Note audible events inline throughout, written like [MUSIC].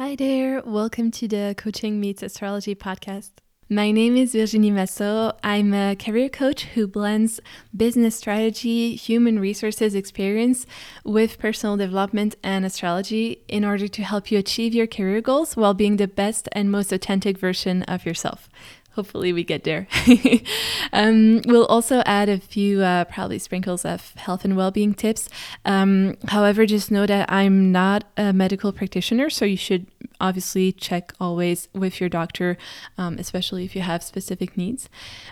Hi there, welcome to the Coaching Meets Astrology podcast. My name is Virginie Massot. I'm a career coach who blends business strategy, human resources experience with personal development and astrology in order to help you achieve your career goals while being the best and most authentic version of yourself hopefully we get there. [LAUGHS] um, we'll also add a few uh, probably sprinkles of health and well-being tips. Um, however, just know that I'm not a medical practitioner, so you should obviously check always with your doctor, um, especially if you have specific needs.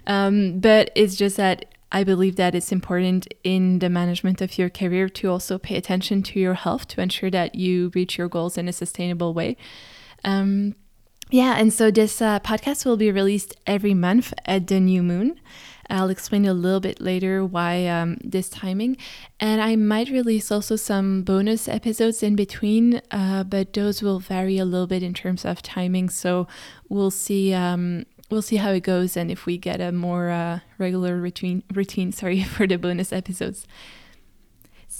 Um, but it's just that I believe that it's important in the management of your career to also pay attention to your health to ensure that you reach your goals in a sustainable way. Um, yeah, and so this uh, podcast will be released every month at the new moon. I'll explain a little bit later why um, this timing. And I might release also some bonus episodes in between, uh, but those will vary a little bit in terms of timing. So we'll see. Um, we'll see how it goes and if we get a more uh, regular routine routine sorry [LAUGHS] for the bonus episodes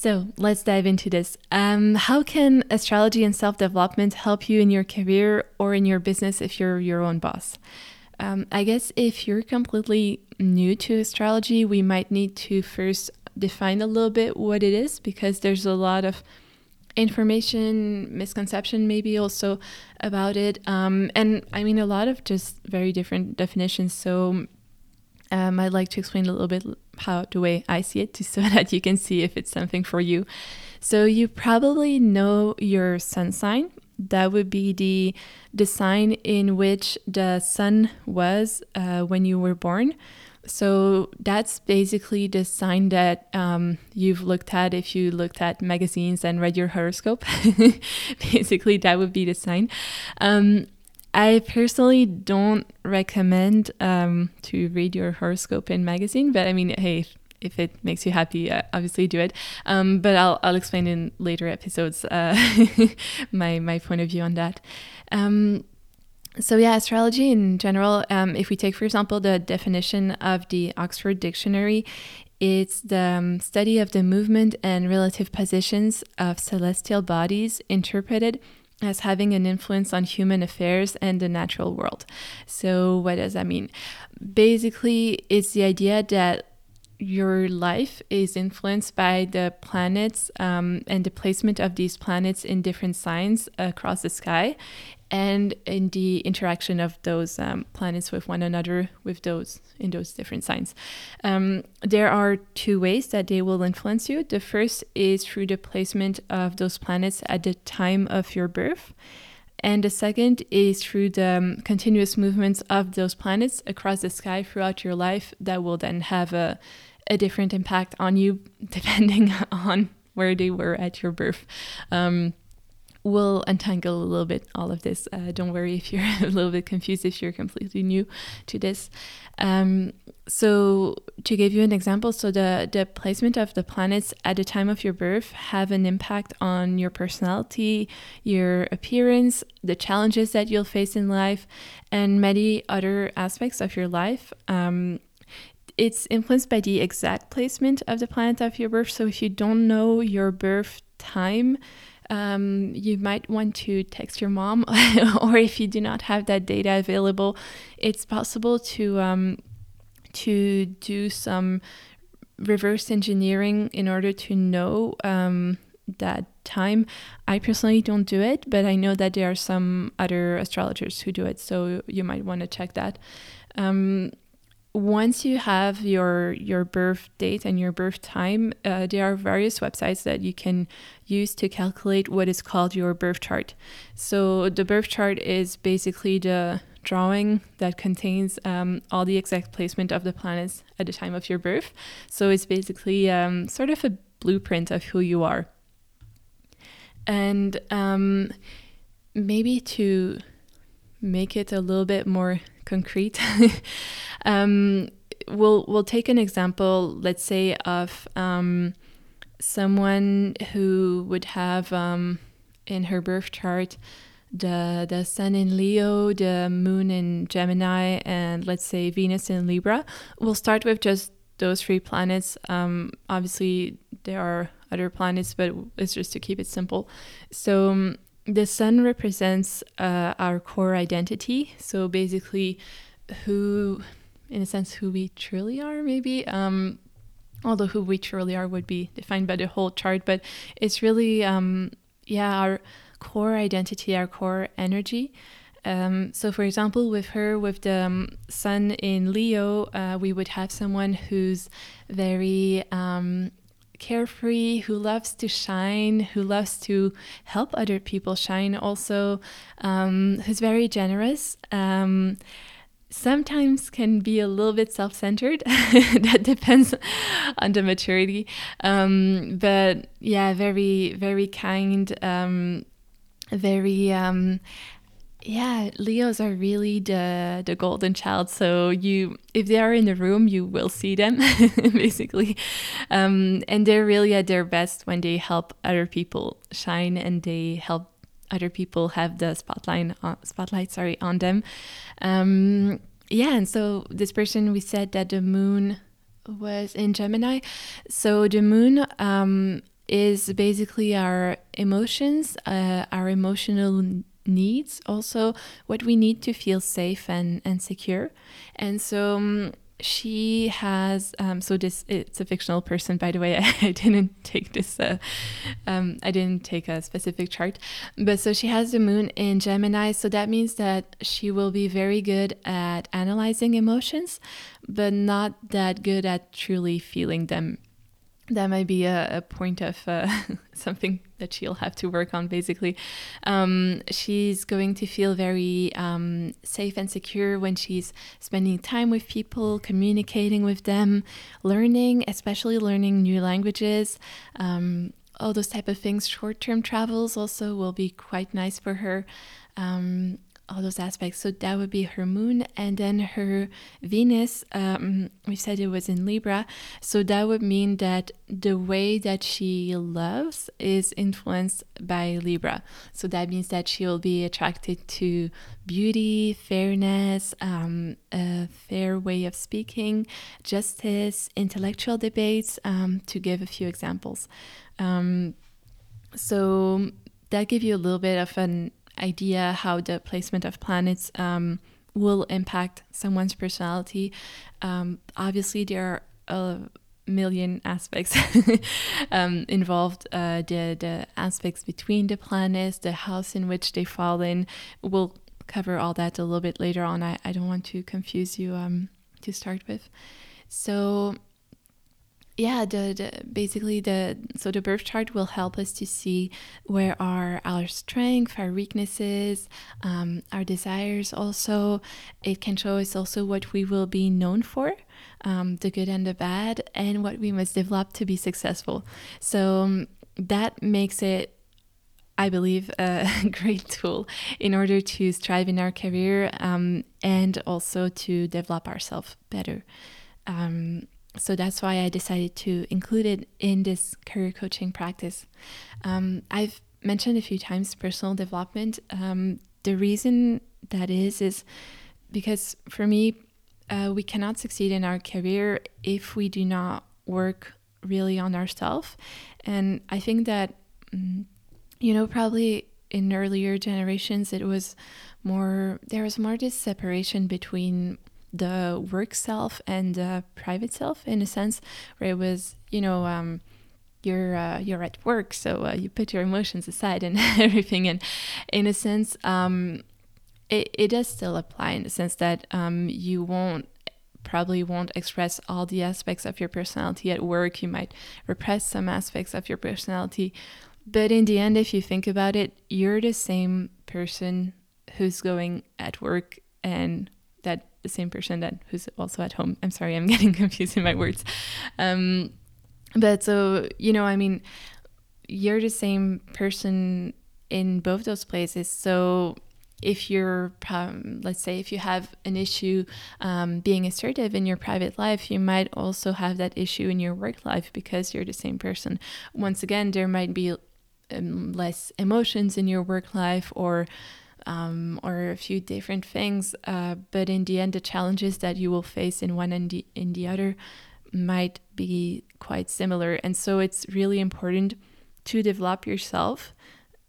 so let's dive into this. Um, how can astrology and self development help you in your career or in your business if you're your own boss? Um, I guess if you're completely new to astrology, we might need to first define a little bit what it is because there's a lot of information, misconception, maybe also about it. Um, and I mean, a lot of just very different definitions. So um, I'd like to explain a little bit how the way I see it, [LAUGHS] so that you can see if it's something for you. So you probably know your sun sign. That would be the the sign in which the sun was uh, when you were born. So that's basically the sign that um, you've looked at if you looked at magazines and read your horoscope. [LAUGHS] basically, that would be the sign. Um, I personally don't recommend um, to read your horoscope in magazine, but I mean, hey, if it makes you happy, uh, obviously do it. Um, but I'll, I'll explain in later episodes uh, [LAUGHS] my my point of view on that. Um, so yeah, astrology in general. Um, if we take, for example, the definition of the Oxford Dictionary, it's the um, study of the movement and relative positions of celestial bodies interpreted as having an influence on human affairs and the natural world. So, what does that mean? Basically, it's the idea that your life is influenced by the planets um, and the placement of these planets in different signs across the sky and in the interaction of those um, planets with one another with those in those different signs. Um, there are two ways that they will influence you. The first is through the placement of those planets at the time of your birth and the second is through the um, continuous movements of those planets across the sky throughout your life that will then have a, a different impact on you [LAUGHS] depending [LAUGHS] on where they were at your birth. Um, we'll untangle a little bit all of this. Uh, don't worry if you're [LAUGHS] a little bit confused if you're completely new to this. Um, so to give you an example, so the the placement of the planets at the time of your birth have an impact on your personality, your appearance, the challenges that you'll face in life, and many other aspects of your life. Um, it's influenced by the exact placement of the planet of your birth. So if you don't know your birth time, um, you might want to text your mom, [LAUGHS] or if you do not have that data available, it's possible to um, to do some reverse engineering in order to know um, that time. I personally don't do it, but I know that there are some other astrologers who do it, so you might want to check that. Um, once you have your your birth date and your birth time, uh, there are various websites that you can use to calculate what is called your birth chart. So the birth chart is basically the drawing that contains um, all the exact placement of the planets at the time of your birth. So it's basically um, sort of a blueprint of who you are. And um, maybe to make it a little bit more concrete. [LAUGHS] um, we'll we'll take an example, let's say, of um, someone who would have um, in her birth chart the the sun in Leo, the moon in Gemini, and let's say Venus in Libra. We'll start with just those three planets. Um, obviously, there are other planets, but it's just to keep it simple. So um, the sun represents uh, our core identity. So basically, who, in a sense, who we truly are, maybe. Um, although who we truly are would be defined by the whole chart, but it's really, um, yeah, our core identity, our core energy. Um, so, for example, with her, with the um, sun in Leo, uh, we would have someone who's very um, carefree, who loves to shine, who loves to help other people shine, also, um, who's very generous. Um, sometimes can be a little bit self-centered [LAUGHS] that depends on the maturity um, but yeah very very kind um, very um, yeah leos are really the the golden child. So you if they are in the room you will see them [LAUGHS] basically. Um, and they're really at their best when they help other people shine and they help other people have the spotlight on, spotlight sorry on them. Um, yeah and so this person we said that the moon was in gemini. So the moon um, is basically our emotions, uh, our emotional needs, also what we need to feel safe and, and secure. And so um, she has, um, so this, it's a fictional person, by the way. [LAUGHS] I, didn't take this, uh, um, I didn't take a specific chart. But so she has the moon in Gemini. So that means that she will be very good at analyzing emotions, but not that good at truly feeling them that might be a, a point of uh, [LAUGHS] something that she'll have to work on basically. Um, she's going to feel very um, safe and secure when she's spending time with people communicating with them learning especially learning new languages. Um, all those type of things. Short-term travels also will be quite nice for her. Um, all those aspects. So that would be her moon, and then her Venus. Um, we said it was in Libra, so that would mean that the way that she loves is influenced by Libra. So that means that she will be attracted to beauty, fairness, um, a fair way of speaking, justice, intellectual debates. Um, to give a few examples. Um, so that gives you a little bit of an idea how the placement of planets um, will impact someone's personality. Um, obviously, there are a million aspects [LAUGHS] um, involved. Uh, the the aspects between the planets, the house in which they fall in. We'll cover all that a little bit later on. I, I don't want to confuse you um, to start with. So yeah the, the, basically the so the birth chart will help us to see where are our strengths our weaknesses um, our desires also it can show us also what we will be known for um, the good and the bad and what we must develop to be successful so um, that makes it I believe, a [LAUGHS] great tool in order to strive in our career um, and also to develop ourselves better. Um, so that's why I decided to include it in this career coaching practice. Um, I've mentioned a few times personal development. Um, the reason that is is because for me, uh, we cannot succeed in our career if we do not work really on ourselves. And I think that, mm, you know, probably in earlier generations, it was more, there was more this separation between the work self and the private self in a sense where it was you know um, you're uh, you're at work so uh, you put your emotions aside and [LAUGHS] everything. And in a sense um, it, it does still apply in the sense that um, you won't probably won't express all the aspects of your personality at work. You might repress some aspects of your personality but in the end if you think about it you're the same person who's going at work and that the same person that who's also at home. I'm sorry, I'm [LAUGHS] getting confused in my words. Um, but so you know, I mean, you're the same person in both those places. So if you're, um, let's say, if you have an issue um, being assertive in your private life, you might also have that issue in your work life because you're the same person. Once again, there might be um, less emotions in your work life or um, or a few different things. Uh, but in the end, the challenges that you will face in one and the, in the other might be quite similar. And so it's really important to develop yourself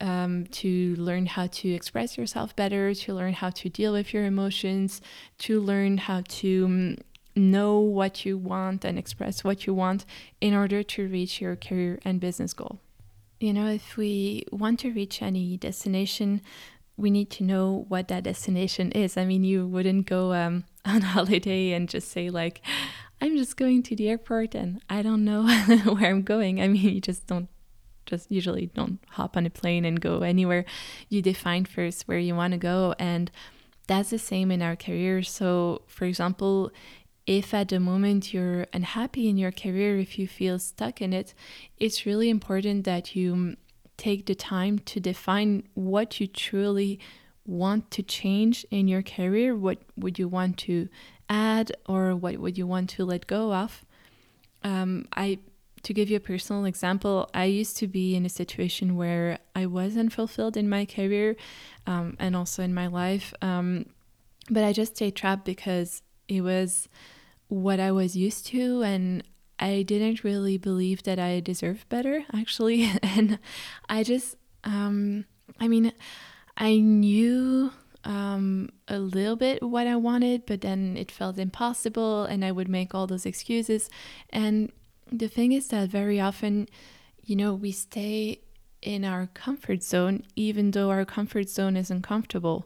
um, to learn how to express yourself better, to learn how to deal with your emotions, to learn how to um, know what you want and express what you want in order to reach your career and business goal. You know, if we want to reach any destination, we need to know what that destination is. I mean, you wouldn't go um, [LAUGHS] on holiday and just say, like, I'm just going to the airport and I don't know [LAUGHS] where I'm going. I mean, you just don't just usually don't hop on a plane and go anywhere. You define first where you want to go. And that's the same in our career. So, for example, if at the moment you're unhappy in your career, if you feel stuck in it, it's really important that you take the time to define what you truly want to change in your career. What would you want to add, or what would you want to let go of? Um, I to give you a personal example, I used to be in a situation where I wasn't fulfilled in my career um, and also in my life. Um, but I just stayed trapped because it was what I was used to, and I didn't really believe that I deserved better, actually. [LAUGHS] and I just, um, I mean, I knew um, a little bit what I wanted, but then it felt impossible, and I would make all those excuses. And the thing is that very often, you know, we stay in our comfort zone even though our comfort zone is uncomfortable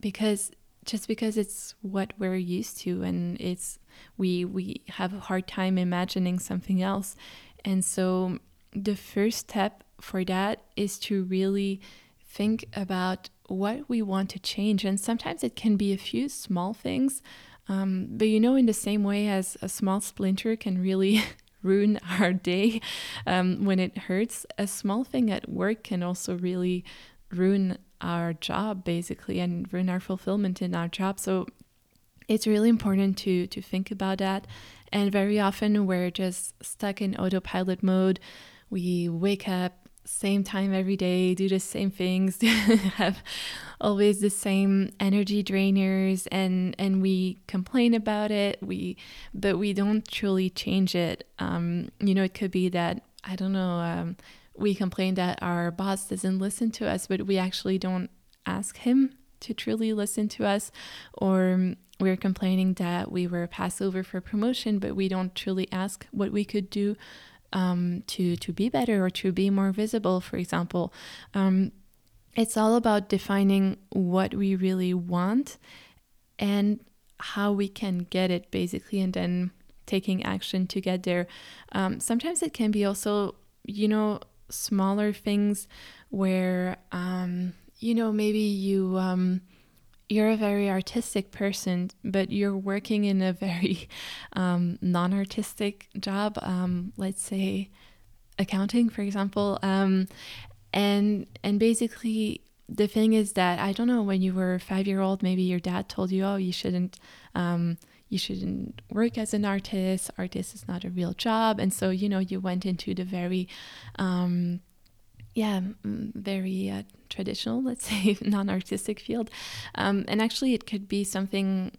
because just because it's what we're used to and it's we we have a hard time imagining something else. And so the first step for that is to really think about what we want to change. And sometimes it can be a few small things um, but you know, in the same way as a small splinter can really [LAUGHS] ruin our day um, when it hurts, a small thing at work can also really ruin our job, basically, and ruin our fulfillment in our job. So it's really important to to think about that. And very often we're just stuck in autopilot mode. We wake up, same time every day, do the same things, [LAUGHS] have always the same energy drainers and and we complain about it. We but we don't truly change it. Um, you know, it could be that I don't know, um, we complain that our boss doesn't listen to us, but we actually don't ask him to truly listen to us or we're complaining that we were passed over for promotion, but we don't truly ask what we could do um, to to be better or to be more visible, for example. Um, it's all about defining what we really want and how we can get it, basically, and then taking action to get there. Um, sometimes it can be also, you know, smaller things where, um, you know, maybe you um, you're a very artistic person, but you're working in a very [LAUGHS] um, non artistic job, um, let's say accounting, for example. Um, and, and basically, the thing is that I don't know when you were five year old, maybe your dad told you, oh, you shouldn't. You shouldn't work as an artist. Artist is not a real job, and so you know you went into the very um, yeah, very uh, traditional, let's [LAUGHS] say, non artistic field. Um, and actually, it could be something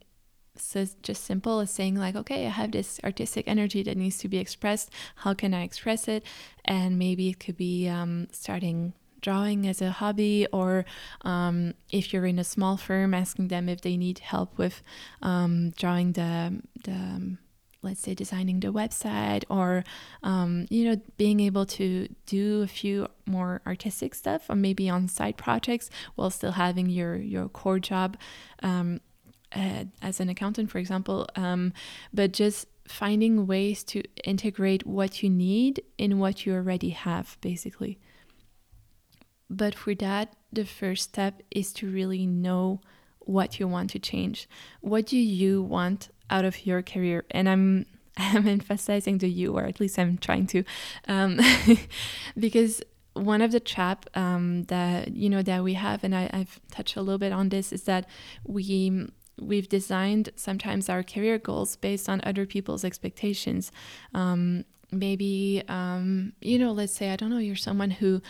so just simple as saying, like, okay, I have this artistic energy that needs to be expressed. How can I express it? And maybe it could be um, starting drawing as a hobby, or um, if you're in a small firm, asking them if they need help with um, drawing the, the um, let's say designing the website or um, you know being able to do a few more artistic stuff or maybe on side projects while still having your your core job um, uh, as an accountant for example um, but just finding ways to integrate what you need in what you already have basically but for that the first step is to really know what you want to change. What do you want out of your career? And i'm [LAUGHS] i'm emphasizing the you or at least i'm trying to um, [LAUGHS] because one of the trap um, that you know that we have and I, i've touched a little bit on this is that we we've designed sometimes our career goals based on other people's expectations. Um, maybe um, you know let's say i don't know you're someone who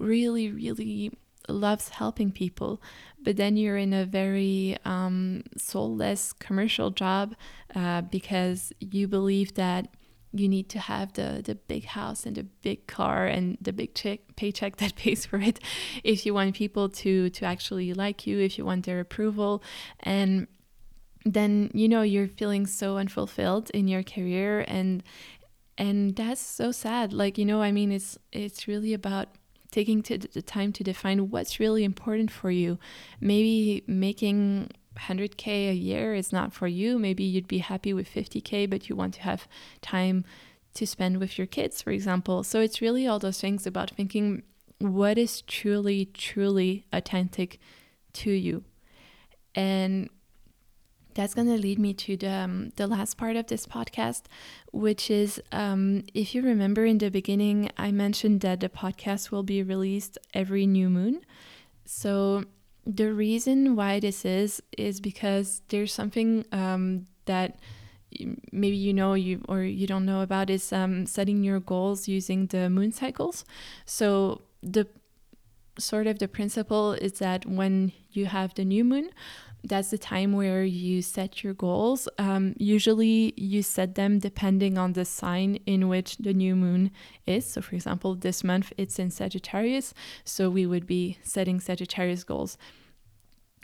really really loves helping people, but then you're in a very um, soulless commercial job uh, because you believe that you need to have the the big house and the big car and the big check, paycheck that [LAUGHS] pays for it if you want people to to actually like you if you want their approval. And then you know you're feeling so unfulfilled in your career and and that's so sad. Like you know i mean it's it's really about taking to the time to define what's really important for you. Maybe making 100k a year is not for you. Maybe you'd be happy with 50k but you want to have time to spend with your kids for example. So it's really all those things about thinking what is truly truly authentic to you. And that's going to lead me to the, um, the last part of this podcast, which is um, if you remember in the beginning, I mentioned that the podcast will be released every new moon. So, the reason why this is, is because there's something um, that maybe you know you or you don't know about is um, setting your goals using the moon cycles. So the sort of the principle is that when you have the new moon, that's the time where you set your goals. Um, usually, you set them depending on the sign in which the new moon is. So, for example, this month it's in Sagittarius, so we would be setting Sagittarius goals.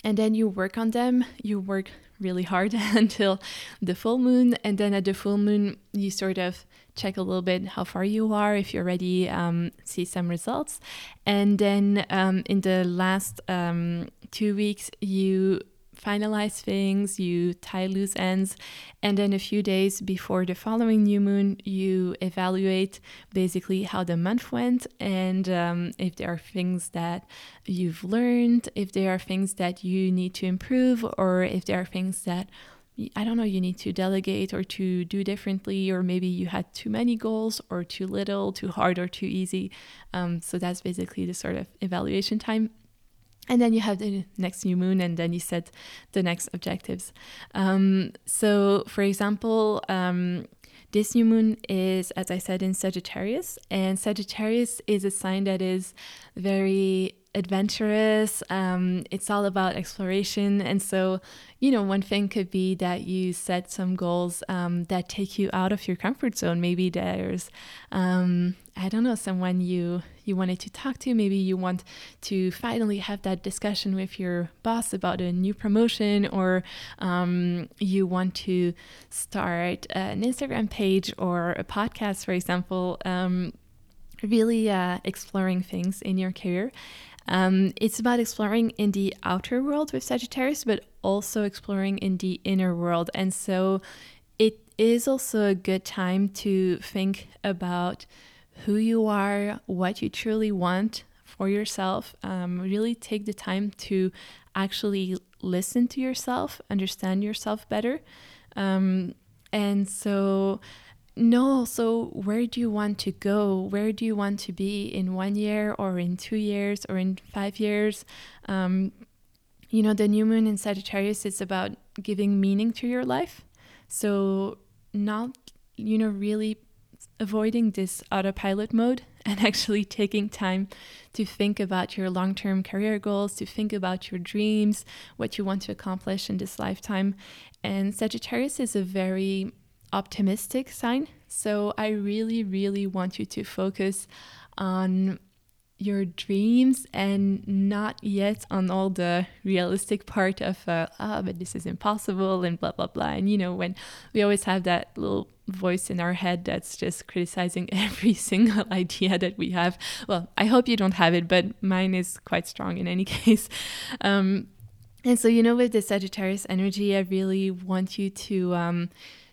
And then you work on them, you work really hard [LAUGHS] until the full moon. And then at the full moon, you sort of check a little bit how far you are, if you already um, see some results. And then um, in the last um, two weeks, you finalize things, you tie loose ends, and then a few days before the following new moon, you evaluate basically how the month went and um, if there are things that you've learned, if there are things that you need to improve, or if there are things that I don't know, you need to delegate or to do differently, or maybe you had too many goals, or too little, too hard, or too easy. Um, so that's basically the sort of evaluation time and then you have the next new moon and then you set the next objectives. Um, so for example um, this new moon is as i said in sagittarius. And sagittarius is a sign that is very adventurous. Um, it's all about exploration. And so, you know, one thing could be that you set some goals um, that take you out of your comfort zone. Maybe there's, um, I don't know, someone you you wanted to talk to. Maybe you want to finally have that discussion with your boss about a new promotion, or um, you want to start an Instagram page or a podcast, for example um, really uh, exploring things in your career. Um, it's about exploring in the outer world with Sagittarius, but also exploring in the inner world. And so it is also a good time to think about who you are, what you truly want for yourself. Um, really take the time to actually listen to yourself, understand yourself better. Um, and so no so where do you want to go? Where do you want to be in one year or in two years or in five years? Um, you know the new moon in sagittarius is about giving meaning to your life. So not you know really avoiding this autopilot mode [LAUGHS] and actually taking time to think about your long term career goals, to think about your dreams, what you want to accomplish in this lifetime. And Sagittarius is a very optimistic sign. So I really, really want you to focus on your dreams and not yet on all the realistic part of uh, ah but this is impossible and blah blah blah. And you know when we always have that little voice in our head that's just criticizing [LAUGHS] every single [LAUGHS] idea that we have. Well i hope you don't have it but mine is quite strong in any [LAUGHS] case. Um, and so you know with the sagittarius energy i really want you to um,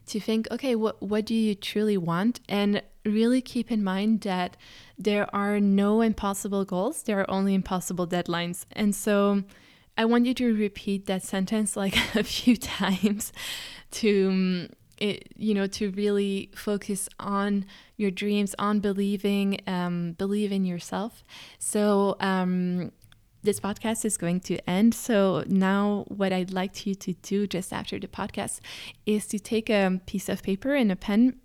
to think, okay, what what do you truly want? And really keep in mind that there are no impossible goals, there are only impossible deadlines. And so I want you to repeat that sentence [LAUGHS] like a few times to um, it, you know to really focus on your dreams on believing um, believe in yourself so um, this podcast is going to end. So now, what I'd like you to do just after the podcast is to take a piece of paper and a pen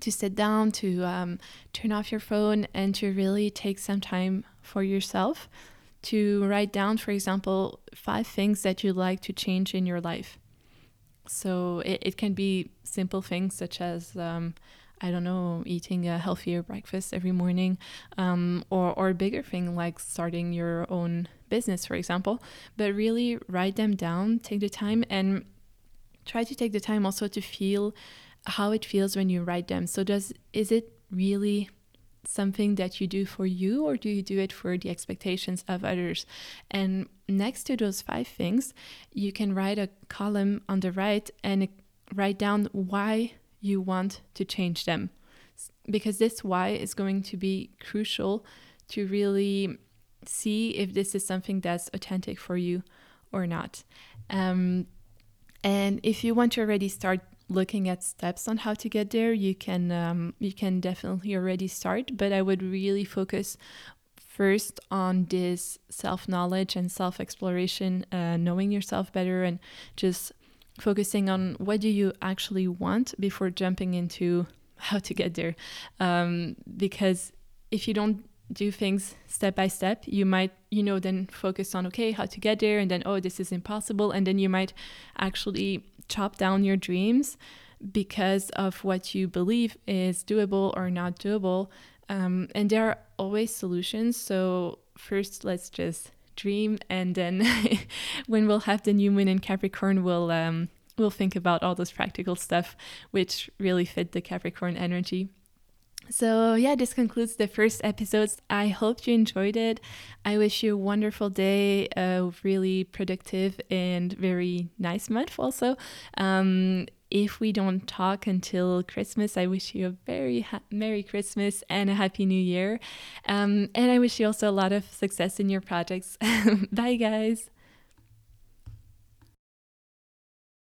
to sit down, to um, turn off your phone, and to really take some time for yourself to write down, for example, five things that you'd like to change in your life. So it, it can be simple things such as um, I don't know, eating a healthier breakfast every morning, um, or, or a bigger thing like starting your own business, for example. But really write them down, take the time, and try to take the time also to feel how it feels when you write them. So, does is it really something that you do for you or do you do it for the expectations of others? And next to those five things, you can write a column on the right and write down why you want to change them. Because this why is going to be crucial to really see if this is something that's authentic for you or not. Um, and if you want to already start looking at steps on how to get there, you can um, you can definitely already start. But I would really focus first on this self knowledge and self exploration, uh, knowing yourself better, and just focusing on what do you actually want before jumping into [LAUGHS] how to get there. Um, because if you don't do things step by step you might you know then focus on okay how to get there and then oh this is impossible and then you might actually chop down your dreams because of what you believe is doable or not doable um, and there are always solutions so first let's just dream and then [LAUGHS] when we'll have the new moon in capricorn we'll um, we'll think about all those practical stuff which really fit the capricorn energy so, yeah, this concludes the first episodes. I hope you enjoyed it. I wish you a wonderful day, a really productive and very nice month, also. Um, if we don't talk until Christmas, I wish you a very ha- Merry Christmas and a Happy New Year. Um, and I wish you also a lot of success in your projects. [LAUGHS] Bye, guys.